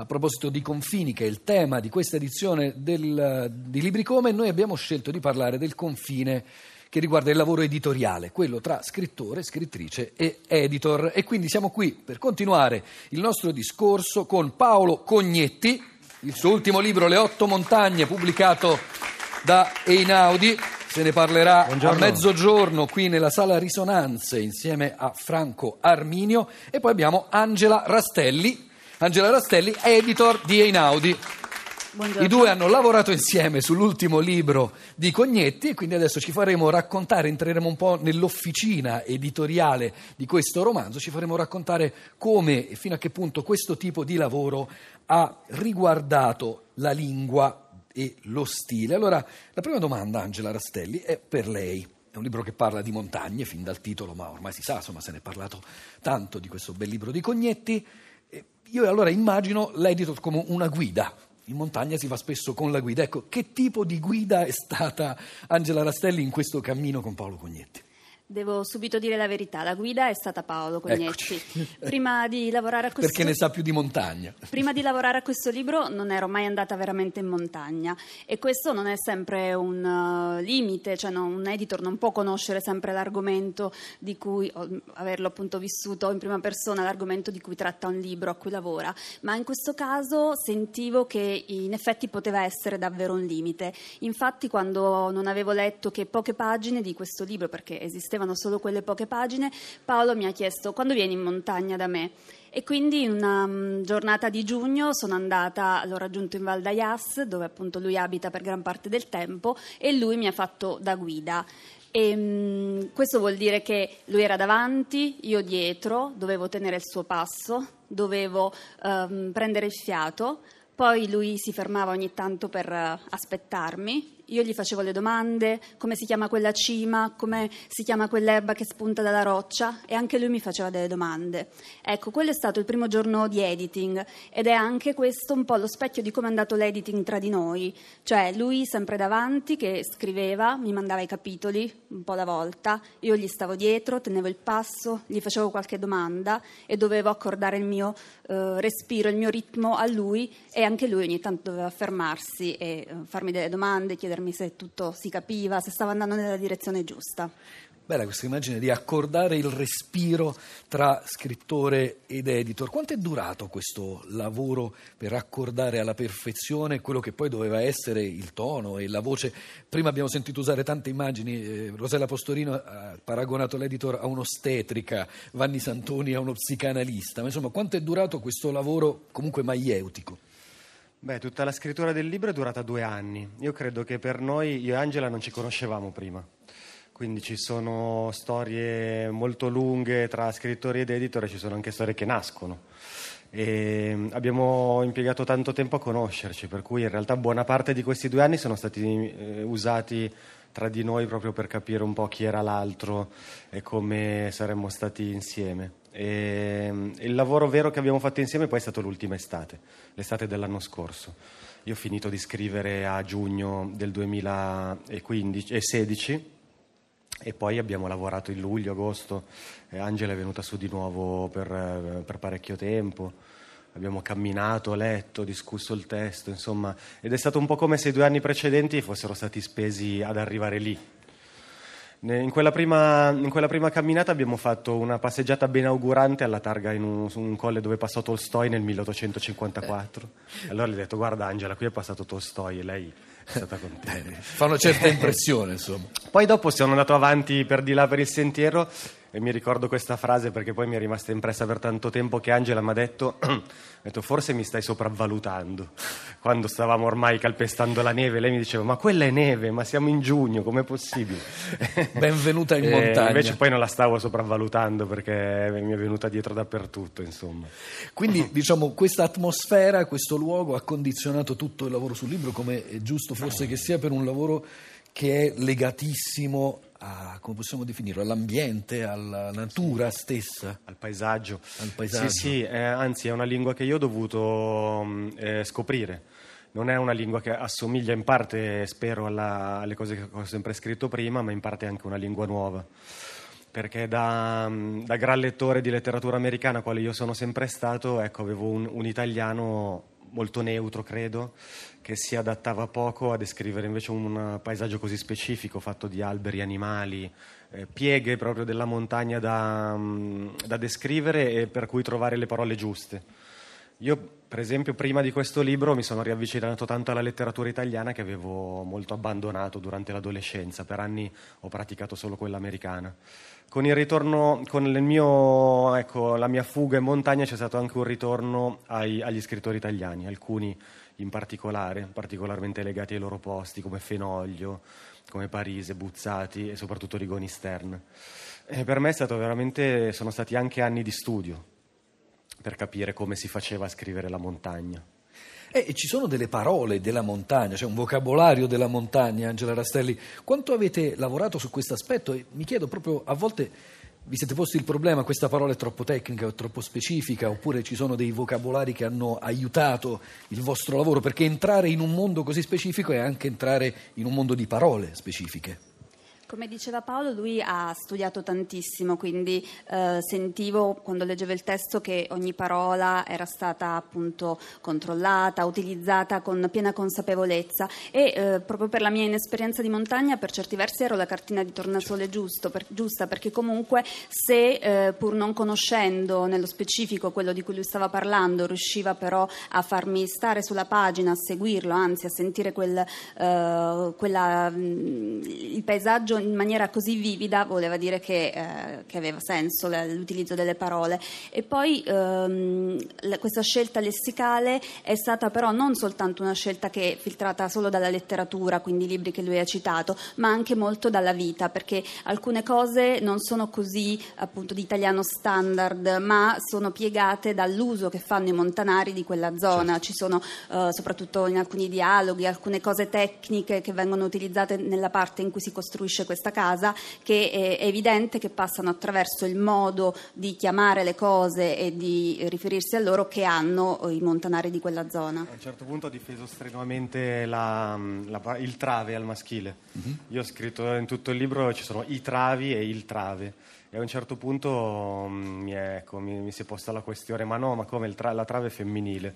A proposito di confini, che è il tema di questa edizione del, di Libri Come, noi abbiamo scelto di parlare del confine che riguarda il lavoro editoriale, quello tra scrittore, scrittrice e editor. E quindi siamo qui per continuare il nostro discorso con Paolo Cognetti, il suo ultimo libro Le otto montagne, pubblicato da Einaudi. Se ne parlerà Buongiorno. a mezzogiorno qui nella sala Risonanze insieme a Franco Arminio. E poi abbiamo Angela Rastelli, Angela Rastelli, editor di Einaudi. Buongiorno. I due hanno lavorato insieme sull'ultimo libro di Cognetti e quindi adesso ci faremo raccontare, entreremo un po' nell'officina editoriale di questo romanzo, ci faremo raccontare come e fino a che punto questo tipo di lavoro ha riguardato la lingua e lo stile. Allora, la prima domanda, Angela Rastelli, è per lei. È un libro che parla di montagne, fin dal titolo, ma ormai si sa, insomma, se ne è parlato tanto di questo bel libro di Cognetti. Io allora immagino l'editor come una guida. In montagna si va spesso con la guida. Ecco, che tipo di guida è stata Angela Rastelli in questo cammino con Paolo Cognetti? Devo subito dire la verità, la guida è stata Paolo Cognetti. Prima di lavorare a questo... Perché ne sa più di montagna. Prima di lavorare a questo libro non ero mai andata veramente in montagna e questo non è sempre un uh, limite, cioè no, un editor non può conoscere sempre l'argomento di cui, o averlo appunto vissuto in prima persona, l'argomento di cui tratta un libro a cui lavora, ma in questo caso sentivo che in effetti poteva essere davvero un limite. Infatti quando non avevo letto che poche pagine di questo libro, perché esisteva esistevano solo quelle poche pagine, Paolo mi ha chiesto quando vieni in montagna da me. E quindi in una um, giornata di giugno sono andata, l'ho raggiunto in Val d'Ayas, dove appunto lui abita per gran parte del tempo, e lui mi ha fatto da guida. E, um, questo vuol dire che lui era davanti, io dietro, dovevo tenere il suo passo, dovevo um, prendere il fiato, poi lui si fermava ogni tanto per uh, aspettarmi io gli facevo le domande, come si chiama quella cima, come si chiama quell'erba che spunta dalla roccia e anche lui mi faceva delle domande. Ecco, quello è stato il primo giorno di editing ed è anche questo un po' lo specchio di come è andato l'editing tra di noi, cioè lui sempre davanti che scriveva, mi mandava i capitoli un po' alla volta, io gli stavo dietro, tenevo il passo, gli facevo qualche domanda e dovevo accordare il mio eh, respiro, il mio ritmo a lui e anche lui ogni tanto doveva fermarsi e eh, farmi delle domande, chiedermi se tutto si capiva, se stava andando nella direzione giusta. Bella questa immagine di accordare il respiro tra scrittore ed editor. Quanto è durato questo lavoro per accordare alla perfezione quello che poi doveva essere il tono e la voce? Prima abbiamo sentito usare tante immagini, eh, Rosella Postorino ha paragonato l'editor a un'ostetrica, Vanni Santoni a uno psicanalista, ma insomma quanto è durato questo lavoro comunque maieutico? Beh, tutta la scrittura del libro è durata due anni. Io credo che per noi, io e Angela, non ci conoscevamo prima. Quindi ci sono storie molto lunghe tra scrittori ed editor ci sono anche storie che nascono. E mm, abbiamo impiegato tanto tempo a conoscerci, per cui in realtà buona parte di questi due anni sono stati eh, usati tra di noi proprio per capire un po' chi era l'altro e come saremmo stati insieme. E mm, il lavoro vero che abbiamo fatto insieme poi è stato l'ultima estate, l'estate dell'anno scorso. Io ho finito di scrivere a giugno del 2016 e poi abbiamo lavorato in luglio, agosto. Angela è venuta su di nuovo per, eh, per parecchio tempo abbiamo camminato, letto, discusso il testo, insomma, ed è stato un po' come se i due anni precedenti fossero stati spesi ad arrivare lì. In quella, prima, in quella prima camminata abbiamo fatto una passeggiata benaugurante alla targa in un, un colle dove passò Tolstoi nel 1854. Allora gli ho detto: Guarda, Angela, qui è passato Tolstoi e lei è stata contenta. Fa una certa impressione, insomma. Poi dopo sono andato avanti per di là per il sentiero e mi ricordo questa frase perché poi mi è rimasta impressa per tanto tempo che Angela mi ha detto, detto forse mi stai sopravvalutando quando stavamo ormai calpestando la neve lei mi diceva ma quella è neve ma siamo in giugno com'è possibile? Benvenuta in montagna. invece poi non la stavo sopravvalutando perché mi è venuta dietro dappertutto insomma. Quindi diciamo questa atmosfera questo luogo ha condizionato tutto il lavoro sul libro come è giusto forse che sia per un lavoro che è legatissimo a, come possiamo definirlo, all'ambiente, alla natura stessa. Al paesaggio. Al paesaggio. Sì, sì, eh, anzi è una lingua che io ho dovuto mm, eh, scoprire. Non è una lingua che assomiglia in parte, spero, alla, alle cose che ho sempre scritto prima, ma in parte è anche una lingua nuova. perché da, da, gran lettore di letteratura americana, quale io sono sempre stato, ecco, avevo un, un italiano molto neutro, credo, che si adattava poco a descrivere invece un paesaggio così specifico, fatto di alberi, animali, eh, pieghe proprio della montagna da, mm, da descrivere e per cui trovare le parole giuste. Io, per esempio, prima di questo libro mi sono riavvicinato tanto alla letteratura italiana che avevo molto abbandonato durante l'adolescenza. Per anni ho praticato solo quella americana. Con il ritorno, con il mio, ecco, la mia fuga in montagna c'è stato anche un ritorno ai, agli scrittori italiani, alcuni in particolare, particolarmente legati ai loro posti, come Fenoglio, come Parise, Buzzati e soprattutto Rigoni Stern. E per me sono stati anche anni di studio per capire come si faceva a scrivere la montagna. E ci sono delle parole della montagna, c'è cioè un vocabolario della montagna, Angela Rastelli. Quanto avete lavorato su questo aspetto? E mi chiedo proprio, a volte vi siete posti il problema, questa parola è troppo tecnica o troppo specifica, oppure ci sono dei vocabolari che hanno aiutato il vostro lavoro? Perché entrare in un mondo così specifico è anche entrare in un mondo di parole specifiche. Come diceva Paolo, lui ha studiato tantissimo, quindi eh, sentivo quando leggevo il testo che ogni parola era stata appunto controllata, utilizzata con piena consapevolezza e eh, proprio per la mia inesperienza di montagna per certi versi ero la cartina di tornasole giusto, per, giusta perché comunque se eh, pur non conoscendo nello specifico quello di cui lui stava parlando riusciva però a farmi stare sulla pagina, a seguirlo, anzi a sentire quel, eh, quella, mh, il paesaggio in maniera così vivida voleva dire che, eh, che aveva senso l'utilizzo delle parole. E poi ehm, questa scelta lessicale è stata però non soltanto una scelta che è filtrata solo dalla letteratura, quindi i libri che lui ha citato, ma anche molto dalla vita, perché alcune cose non sono così appunto di italiano standard, ma sono piegate dall'uso che fanno i montanari di quella zona. Certo. Ci sono eh, soprattutto in alcuni dialoghi alcune cose tecniche che vengono utilizzate nella parte in cui si costruisce questa casa che è evidente che passano attraverso il modo di chiamare le cose e di riferirsi a loro che hanno i montanari di quella zona. A un certo punto ho difeso strenuamente la, la, il trave al maschile. Uh-huh. Io ho scritto in tutto il libro ci sono i travi e il trave e a un certo punto mm, mi, è, ecco, mi, mi si è posta la questione ma no, ma come tra, la trave è femminile?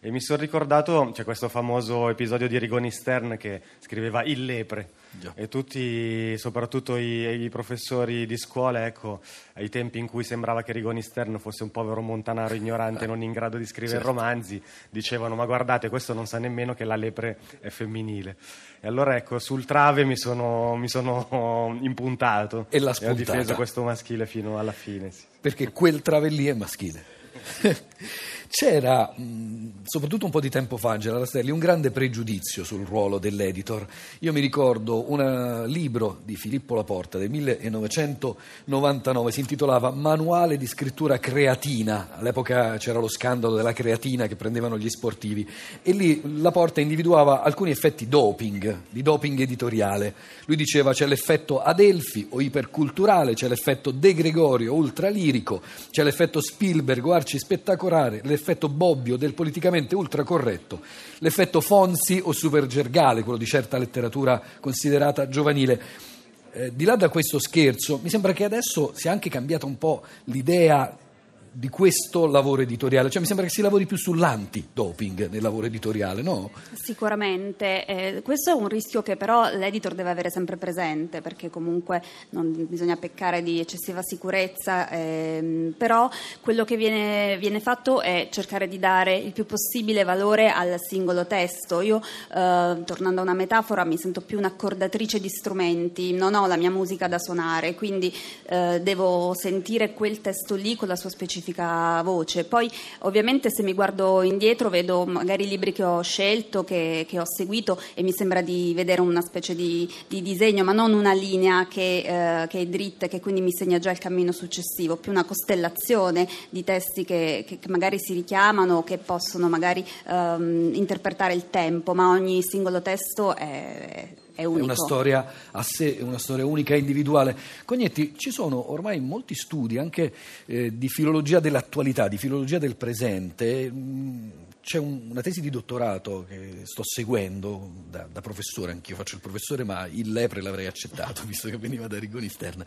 E mi sono ricordato, c'è questo famoso episodio di Rigoni Stern che scriveva il lepre. Già. E tutti, soprattutto i, i, professori di scuola, ecco, ai tempi in cui sembrava che Rigoni Stern fosse un povero montanaro ignorante, non in grado di scrivere certo. romanzi, dicevano: Ma guardate, questo non sa nemmeno che la lepre è femminile. E allora, ecco, sul trave mi sono, mi sono impuntato e, e ho difeso questo maschile fino alla fine. Sì. Perché quel trave lì è maschile. C'era, soprattutto un po' di tempo fa, Angela Rastelli, un grande pregiudizio sul ruolo dell'editor. Io mi ricordo un libro di Filippo Laporta del 1999, si intitolava Manuale di scrittura creatina. All'epoca c'era lo scandalo della creatina che prendevano gli sportivi e lì Laporta individuava alcuni effetti doping, di doping editoriale. Lui diceva c'è l'effetto Adelfi o iperculturale, c'è l'effetto De Gregorio ultralirico, c'è l'effetto Spielberg o arci spettacolare, l'effetto Bobbio del politicamente ultracorretto, l'effetto Fonzi o supergergale, quello di certa letteratura considerata giovanile. Eh, di là da questo scherzo, mi sembra che adesso sia anche cambiata un po' l'idea di questo lavoro editoriale? Cioè, mi sembra che si lavori più sull'anti-doping nel lavoro editoriale, no? Sicuramente. Eh, questo è un rischio che però l'editor deve avere sempre presente, perché comunque non bisogna peccare di eccessiva sicurezza, ehm, però quello che viene, viene, fatto è cercare di dare il più possibile valore al singolo testo. Io, eh, tornando a una metafora, mi sento più un'accordatrice di strumenti, non ho la mia musica da suonare, quindi eh, devo sentire quel testo lì con la sua specificità specifica voce. Poi ovviamente se mi guardo indietro vedo magari i libri che ho scelto, che, che ho seguito e mi sembra di vedere una specie di, di disegno, ma non una linea che, eh, che, è dritta e che quindi mi segna già il cammino successivo, più una costellazione di testi che, che magari si richiamano, che possono magari ehm, interpretare il tempo, ma ogni singolo testo è è, unico. è una storia a sé, è una storia unica e individuale. Cognetti, ci sono ormai molti studi anche eh, di filologia dell'attualità, di filologia del presente. Mm, c'è un, una tesi di dottorato che sto seguendo da, da, professore, anch'io faccio il professore, ma il lepre l'avrei accettato, visto che veniva da Rigoni Sterna,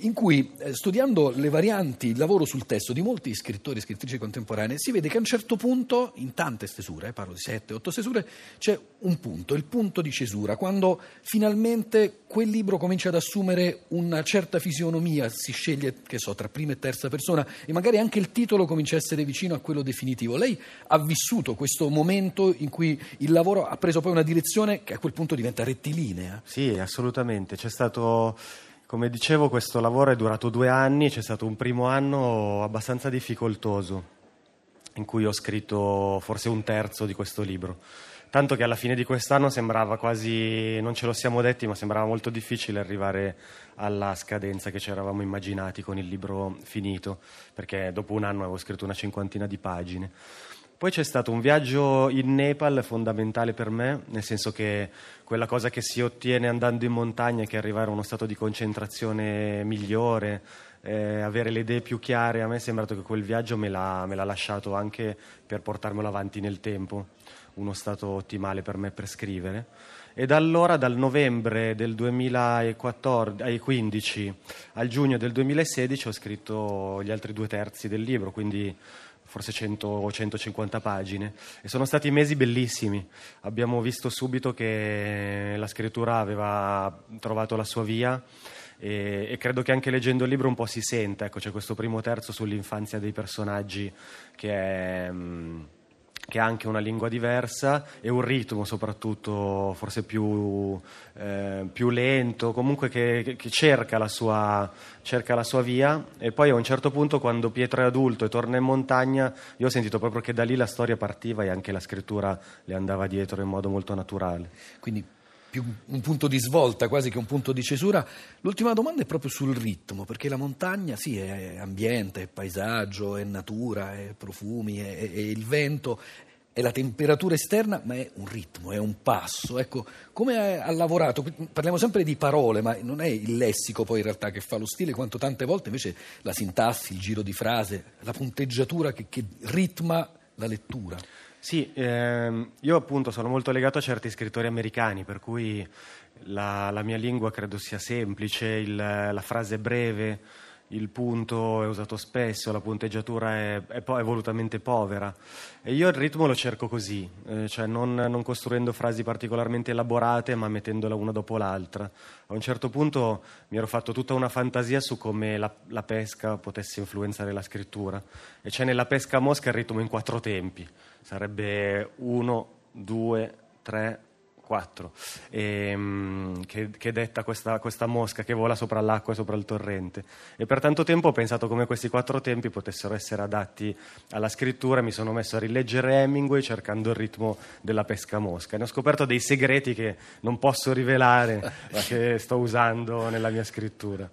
in cui eh, studiando le varianti, il lavoro sul testo di molti scrittori e scrittrici contemporanee, si vede che a un certo punto, in tante stesure, eh, parlo di sette, otto stesure, c'è un punto, il punto di cesura, quando finalmente quel libro comincia ad assumere una certa fisionomia, si sceglie, che so, tra prima e terza persona e magari anche il titolo comincia a essere vicino a quello definitivo. Lei ha vissuto vissuto questo momento in cui il lavoro ha preso poi una direzione che a quel punto diventa rettilinea. Sì, assolutamente. C'è stato, come dicevo, questo lavoro è durato due anni, c'è stato un primo anno abbastanza difficoltoso in cui ho scritto forse un terzo di questo libro. Tanto che alla fine di quest'anno sembrava quasi, non ce lo siamo detti, ma sembrava molto difficile arrivare alla scadenza che ci eravamo immaginati con il libro finito, perché dopo un anno avevo scritto una cinquantina di pagine. Poi c'è stato un viaggio in Nepal fondamentale per me, nel senso che quella cosa che si ottiene andando in montagna, che è arrivare a uno stato di concentrazione migliore, eh, avere le idee più chiare, a me è sembrato che quel viaggio me l'ha, me l'ha lasciato anche per portarmelo avanti nel tempo, uno stato ottimale per me per scrivere. E da allora, dal novembre del 2015 al giugno del 2016, ho scritto gli altri due terzi del libro, quindi forse 100 o 150 pagine e sono stati mesi bellissimi. Abbiamo visto subito che la scrittura aveva trovato la sua via e, e, credo che anche leggendo il libro un po' si sente, ecco, c'è questo primo terzo sull'infanzia dei personaggi che è... Mh, mm, che ha anche una lingua diversa e un ritmo soprattutto forse più, eh, più lento, comunque che, che cerca, la sua, cerca, la sua, via e poi a un certo punto quando Pietro è adulto e torna in montagna io ho sentito proprio che da lì la storia partiva e anche la scrittura le andava dietro in modo molto naturale. Quindi più un punto di svolta quasi che un punto di cesura. L'ultima domanda è proprio sul ritmo, perché la montagna sì è ambiente, è paesaggio, è natura, è profumi, è, è il vento, è la temperatura esterna, ma è un ritmo, è un passo. Ecco, come ha lavorato? Parliamo sempre di parole, ma non è il lessico poi in realtà che fa lo stile, quanto tante volte invece la sintassi, il giro di frase, la punteggiatura che, che ritma la lettura. Sì, ehm, io appunto sono molto legato a certi scrittori americani, per cui la, la mia lingua credo sia semplice, il, la frase breve, il punto è usato spesso, la punteggiatura è, è, è volutamente povera. E io il ritmo lo cerco così, eh, cioè non, non, costruendo frasi particolarmente elaborate, ma mettendola una dopo l'altra. A un certo punto mi ero fatto tutta una fantasia su come la, la pesca potesse influenzare la scrittura. E c'è nella pesca a mosca il ritmo in quattro tempi. Sarebbe uno, due, tre, 4, ehm, che, che, detta questa, questa, mosca che vola sopra l'acqua e sopra il torrente. E per tanto tempo ho pensato come questi quattro tempi potessero essere adatti alla scrittura, mi sono messo a rileggere Hemingway cercando il ritmo della pesca mosca. Ne ho scoperto dei segreti che non posso rivelare, ma che sto usando nella mia scrittura.